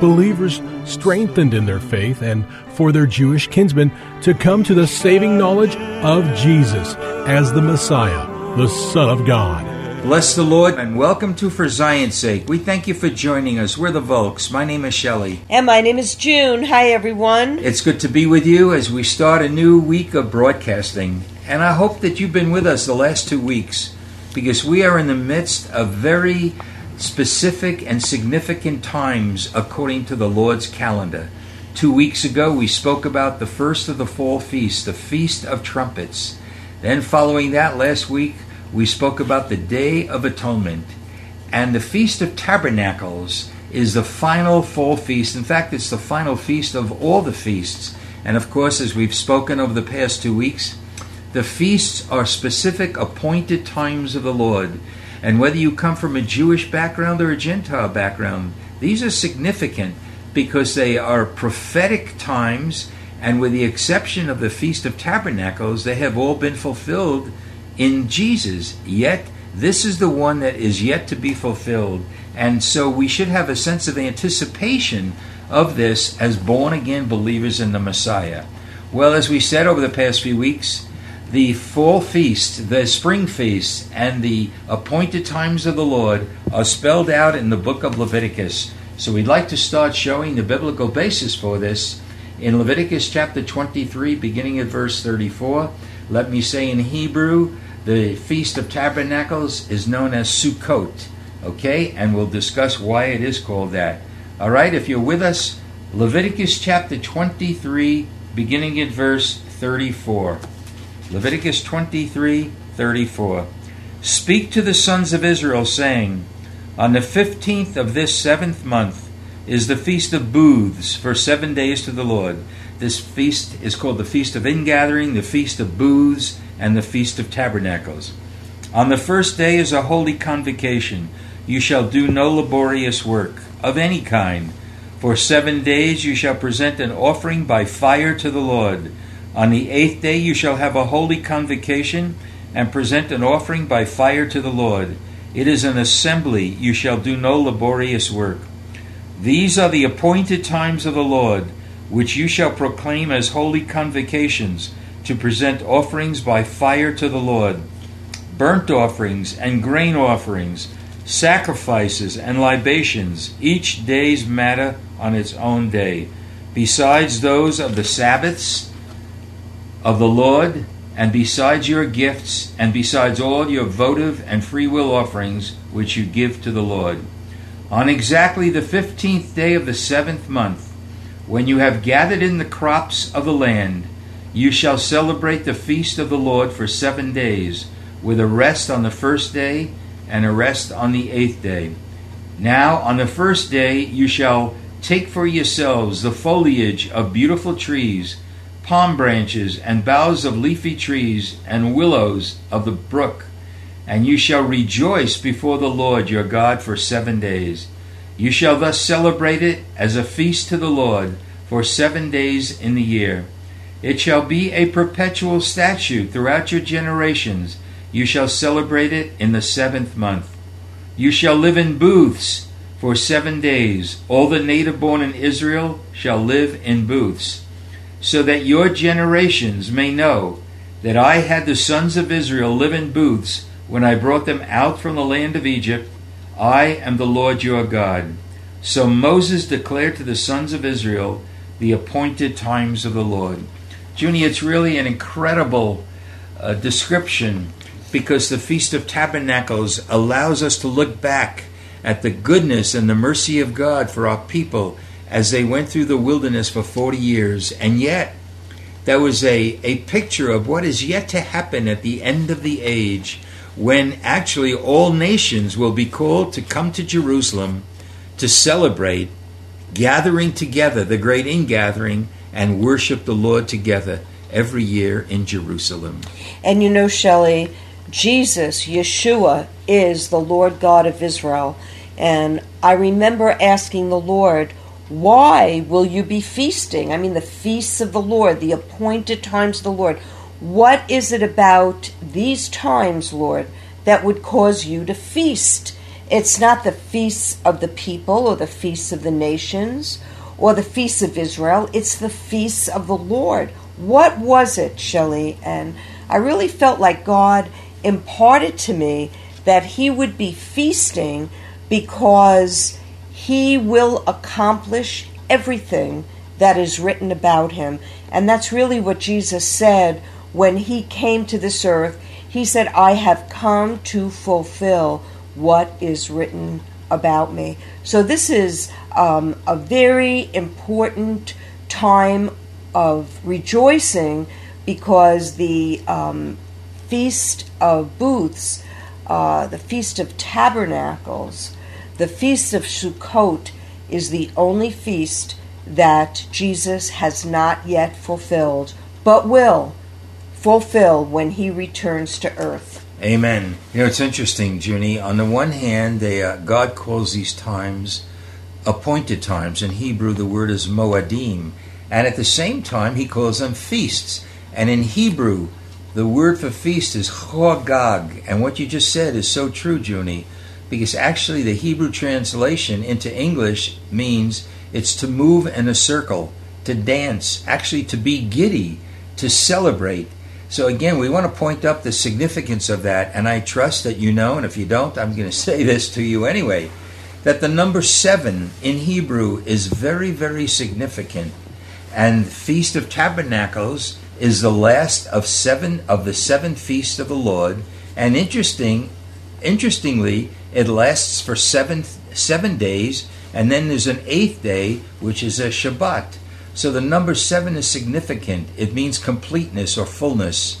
Believers strengthened in their faith and for their Jewish kinsmen to come to the saving knowledge of Jesus as the Messiah, the Son of God. Bless the Lord and welcome to For Zion's Sake. We thank you for joining us. We're the Volks. My name is Shelley. And my name is June. Hi, everyone. It's good to be with you as we start a new week of broadcasting. And I hope that you've been with us the last two weeks because we are in the midst of very specific and significant times according to the Lord's calendar. Two weeks ago, we spoke about the first of the fall feasts, the Feast of Trumpets. Then, following that, last week, we spoke about the Day of Atonement. And the Feast of Tabernacles is the final fall feast. In fact, it's the final feast of all the feasts. And of course, as we've spoken over the past two weeks, the feasts are specific appointed times of the Lord. And whether you come from a Jewish background or a Gentile background, these are significant because they are prophetic times, and with the exception of the Feast of Tabernacles, they have all been fulfilled in Jesus. Yet, this is the one that is yet to be fulfilled. And so we should have a sense of anticipation of this as born again believers in the Messiah. Well, as we said over the past few weeks, the fall feast, the spring feast, and the appointed times of the Lord are spelled out in the book of Leviticus. So we'd like to start showing the biblical basis for this in Leviticus chapter 23, beginning at verse 34. Let me say in Hebrew, the Feast of Tabernacles is known as Sukkot. Okay? And we'll discuss why it is called that. All right? If you're with us, Leviticus chapter 23, beginning at verse 34. Leviticus 23 34. Speak to the sons of Israel, saying, On the fifteenth of this seventh month is the feast of booths for seven days to the Lord. This feast is called the Feast of Ingathering, the Feast of Booths, and the Feast of Tabernacles. On the first day is a holy convocation. You shall do no laborious work of any kind. For seven days you shall present an offering by fire to the Lord. On the eighth day you shall have a holy convocation and present an offering by fire to the Lord. It is an assembly, you shall do no laborious work. These are the appointed times of the Lord, which you shall proclaim as holy convocations, to present offerings by fire to the Lord, burnt offerings and grain offerings, sacrifices and libations, each day's matter on its own day, besides those of the Sabbaths of the Lord, and besides your gifts, and besides all your votive and free will offerings which you give to the Lord. On exactly the fifteenth day of the seventh month, when you have gathered in the crops of the land, you shall celebrate the feast of the Lord for seven days, with a rest on the first day and a rest on the eighth day. Now, on the first day, you shall take for yourselves the foliage of beautiful trees palm branches, and boughs of leafy trees, and willows of the brook. And you shall rejoice before the Lord your God for seven days. You shall thus celebrate it as a feast to the Lord for seven days in the year. It shall be a perpetual statute throughout your generations. You shall celebrate it in the seventh month. You shall live in booths for seven days. All the native born in Israel shall live in booths so that your generations may know that I had the sons of Israel live in booths when I brought them out from the land of Egypt. I am the Lord your God. So Moses declared to the sons of Israel the appointed times of the Lord. Junie, it's really an incredible uh, description because the Feast of Tabernacles allows us to look back at the goodness and the mercy of God for our people as they went through the wilderness for 40 years. And yet, there was a, a picture of what is yet to happen at the end of the age when actually all nations will be called to come to Jerusalem to celebrate gathering together, the great ingathering, and worship the Lord together every year in Jerusalem. And you know, Shelley, Jesus, Yeshua, is the Lord God of Israel. And I remember asking the Lord, why will you be feasting? I mean, the feasts of the Lord, the appointed times of the Lord. What is it about these times, Lord, that would cause you to feast? It's not the feasts of the people or the feasts of the nations or the feasts of Israel, it's the feasts of the Lord. What was it, Shelley? And I really felt like God imparted to me that He would be feasting because He will accomplish everything that is written about Him. And that's really what Jesus said when He came to this earth. He said, I have come to fulfill what is written about me. So, this is um, a very important time of rejoicing because the um, Feast of Booths, uh, the Feast of Tabernacles, the Feast of Sukkot is the only feast that Jesus has not yet fulfilled, but will fulfill when he returns to earth. Amen. You know, it's interesting, Junie. On the one hand, they, uh, God calls these times appointed times. In Hebrew, the word is moedim. And at the same time, he calls them feasts. And in Hebrew, the word for feast is chagag. And what you just said is so true, Junie, because actually the Hebrew translation into English means it's to move in a circle, to dance, actually to be giddy, to celebrate. So again, we want to point up the significance of that, and I trust that you know, and if you don't, I'm going to say this to you anyway, that the number seven in Hebrew is very, very significant. And Feast of Tabernacles is the last of seven of the seven feasts of the Lord. And interesting, interestingly, it lasts for seven seven days, and then there's an eighth day, which is a Shabbat. So the number seven is significant. It means completeness or fullness.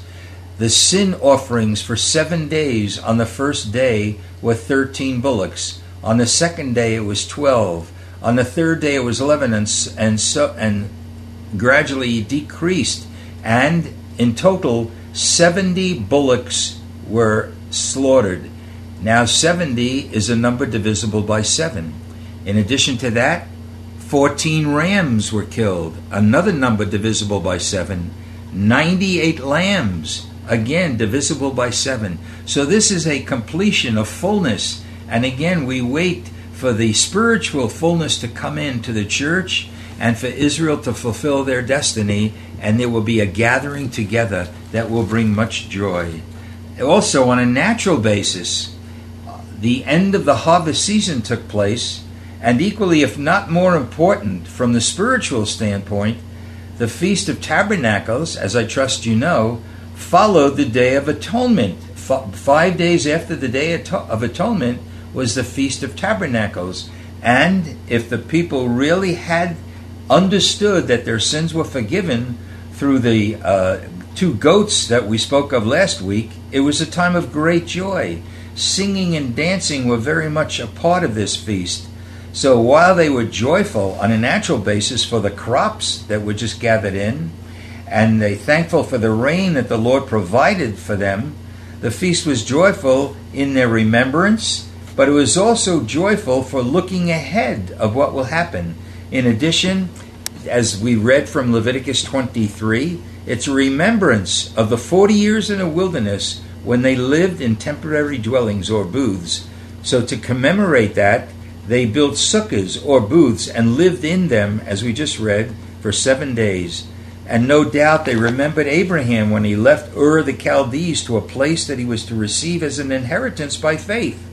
The sin offerings for seven days on the first day were 13 bullocks. On the second day it was 12. On the third day it was 11 and, and, so, and gradually decreased. And in total, 70 bullocks were slaughtered. Now 70 is a number divisible by 7. In addition to that, 14 rams were killed, another number divisible by 7. 98 lambs, again divisible by 7. So this is a completion of fullness. And again, we wait for the spiritual fullness to come into the church and for Israel to fulfill their destiny, and there will be a gathering together that will bring much joy. Also, on a natural basis, the end of the harvest season took place and equally, if not more important, from the spiritual standpoint, the Feast of Tabernacles, as I trust you know, followed the Day of Atonement. F- five days after the Day of Atonement was the Feast of Tabernacles. And if the people really had understood that their sins were forgiven through the uh, two goats that we spoke of last week, it was a time of great joy. Singing and dancing were very much a part of this feast. So while they were joyful on a natural basis for the crops that were just gathered in, and they thankful for the rain that the Lord provided for them, the feast was joyful in their remembrance, but it was also joyful for looking ahead of what will happen. In addition, as we read from Leviticus 23, it's a remembrance of the 40 years in the wilderness when they lived in temporary dwellings or booths. So to commemorate that, they built sukkahs or booths and lived in them, as we just read, for seven days. And no doubt they remembered Abraham when he left Ur the Chaldees to a place that he was to receive as an inheritance by faith.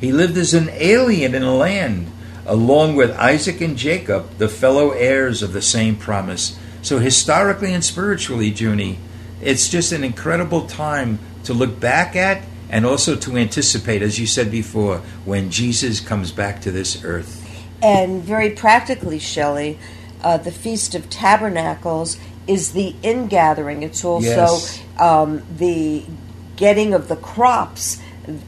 He lived as an alien in a land along with Isaac and Jacob, the fellow heirs of the same promise. So, historically and spiritually, Junie, it's just an incredible time to look back at and also to anticipate, as you said before, when Jesus comes back to this earth. And very practically, Shelley, uh, the Feast of Tabernacles is the ingathering. It's also Yes. um, the getting of the crops,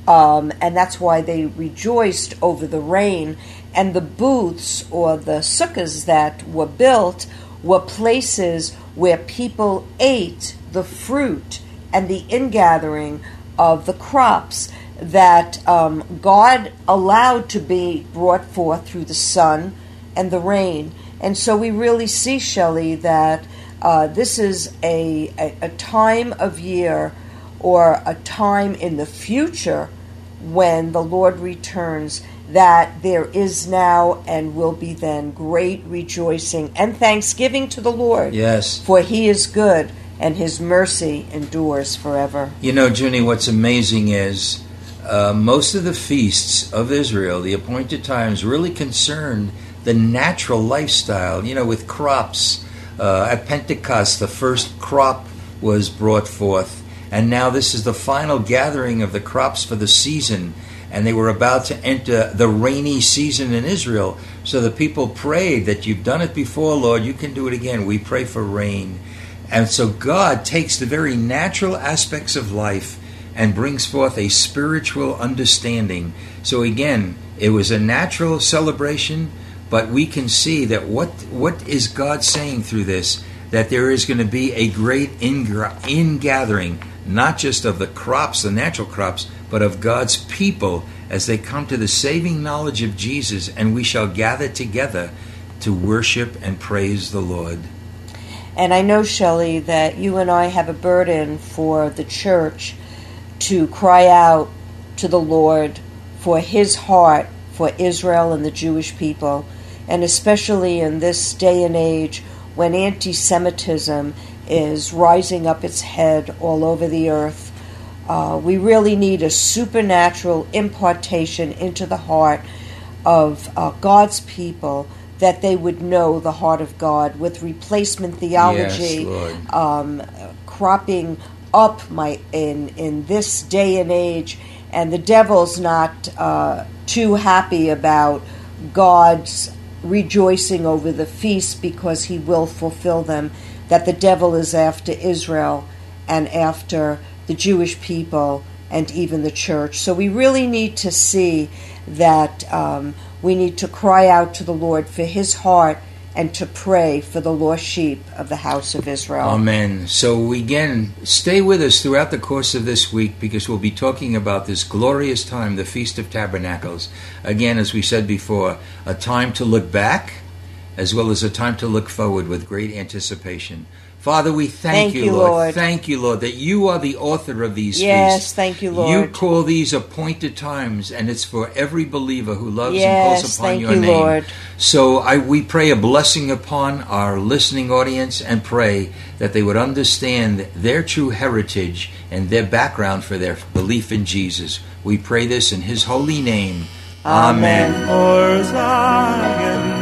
um, and that's why they rejoiced over the rain. And the booths or the sukkahs that were built were places where people ate the fruit and the ingathering of the crops that um, God allowed to be brought forth through the sun and the rain. And so we really see, Shelley, that uh, this is a, a, a time of year or a time in the future when the Lord returns that there is now and will be then great rejoicing and thanksgiving to the Lord. Yes. For he is good and his mercy endures forever. You know, Junie, what's amazing is uh, most of the feasts of Israel, the appointed times, really concerned the natural lifestyle, you know, with crops. Uh, at Pentecost, the first crop was brought forth, and now this is the final gathering of the crops for the season. And they were about to enter the rainy season in Israel. So the people prayed that you've done it before, Lord, you can do it again. We pray for rain. And so God takes the very natural aspects of life and brings forth a spiritual understanding. So again, it was a natural celebration, but we can see that what what is God saying through this? That there is going to be a great ingathering, not just of the crops, the natural crops, but of God's people as they come to the saving knowledge of Jesus, and we shall gather together to worship and praise the Lord. And I know, Shelley, that you and I have a burden for the church to cry out to the Lord for his heart for Israel and the Jewish people, and especially in this day and age when anti Semitism is rising up its head all over the earth. Uh, we really need a supernatural impartation into the heart of uh, God's people that they would know the heart of God with replacement theology Yes, um, cropping up my in in this day and age, and the devil's not uh, too happy about God's rejoicing over the feast because he will fulfill them. That the devil is after Israel and after the Jewish people and even the church. So we really need to see that um, we need to cry out to the Lord for his heart and to pray for the lost sheep of the house of Israel. Amen. So again stay with us throughout the course of this week because we'll be talking about this glorious time, the Feast of Tabernacles. Again, as we said before, a time to look back as well as a time to look forward with great anticipation. Father, we thank, Thank you, Lord. Lord. Thank you, Lord, that you are the author of these things. Yes, feasts. thank you, Lord. You call these appointed times, and it's for every believer who loves and calls upon thank your you, name. Lord. So I, we pray a blessing upon our listening audience and pray that they would understand their true heritage and their background for their belief in Jesus. We pray this in His holy name. Amen. For Zion's sake.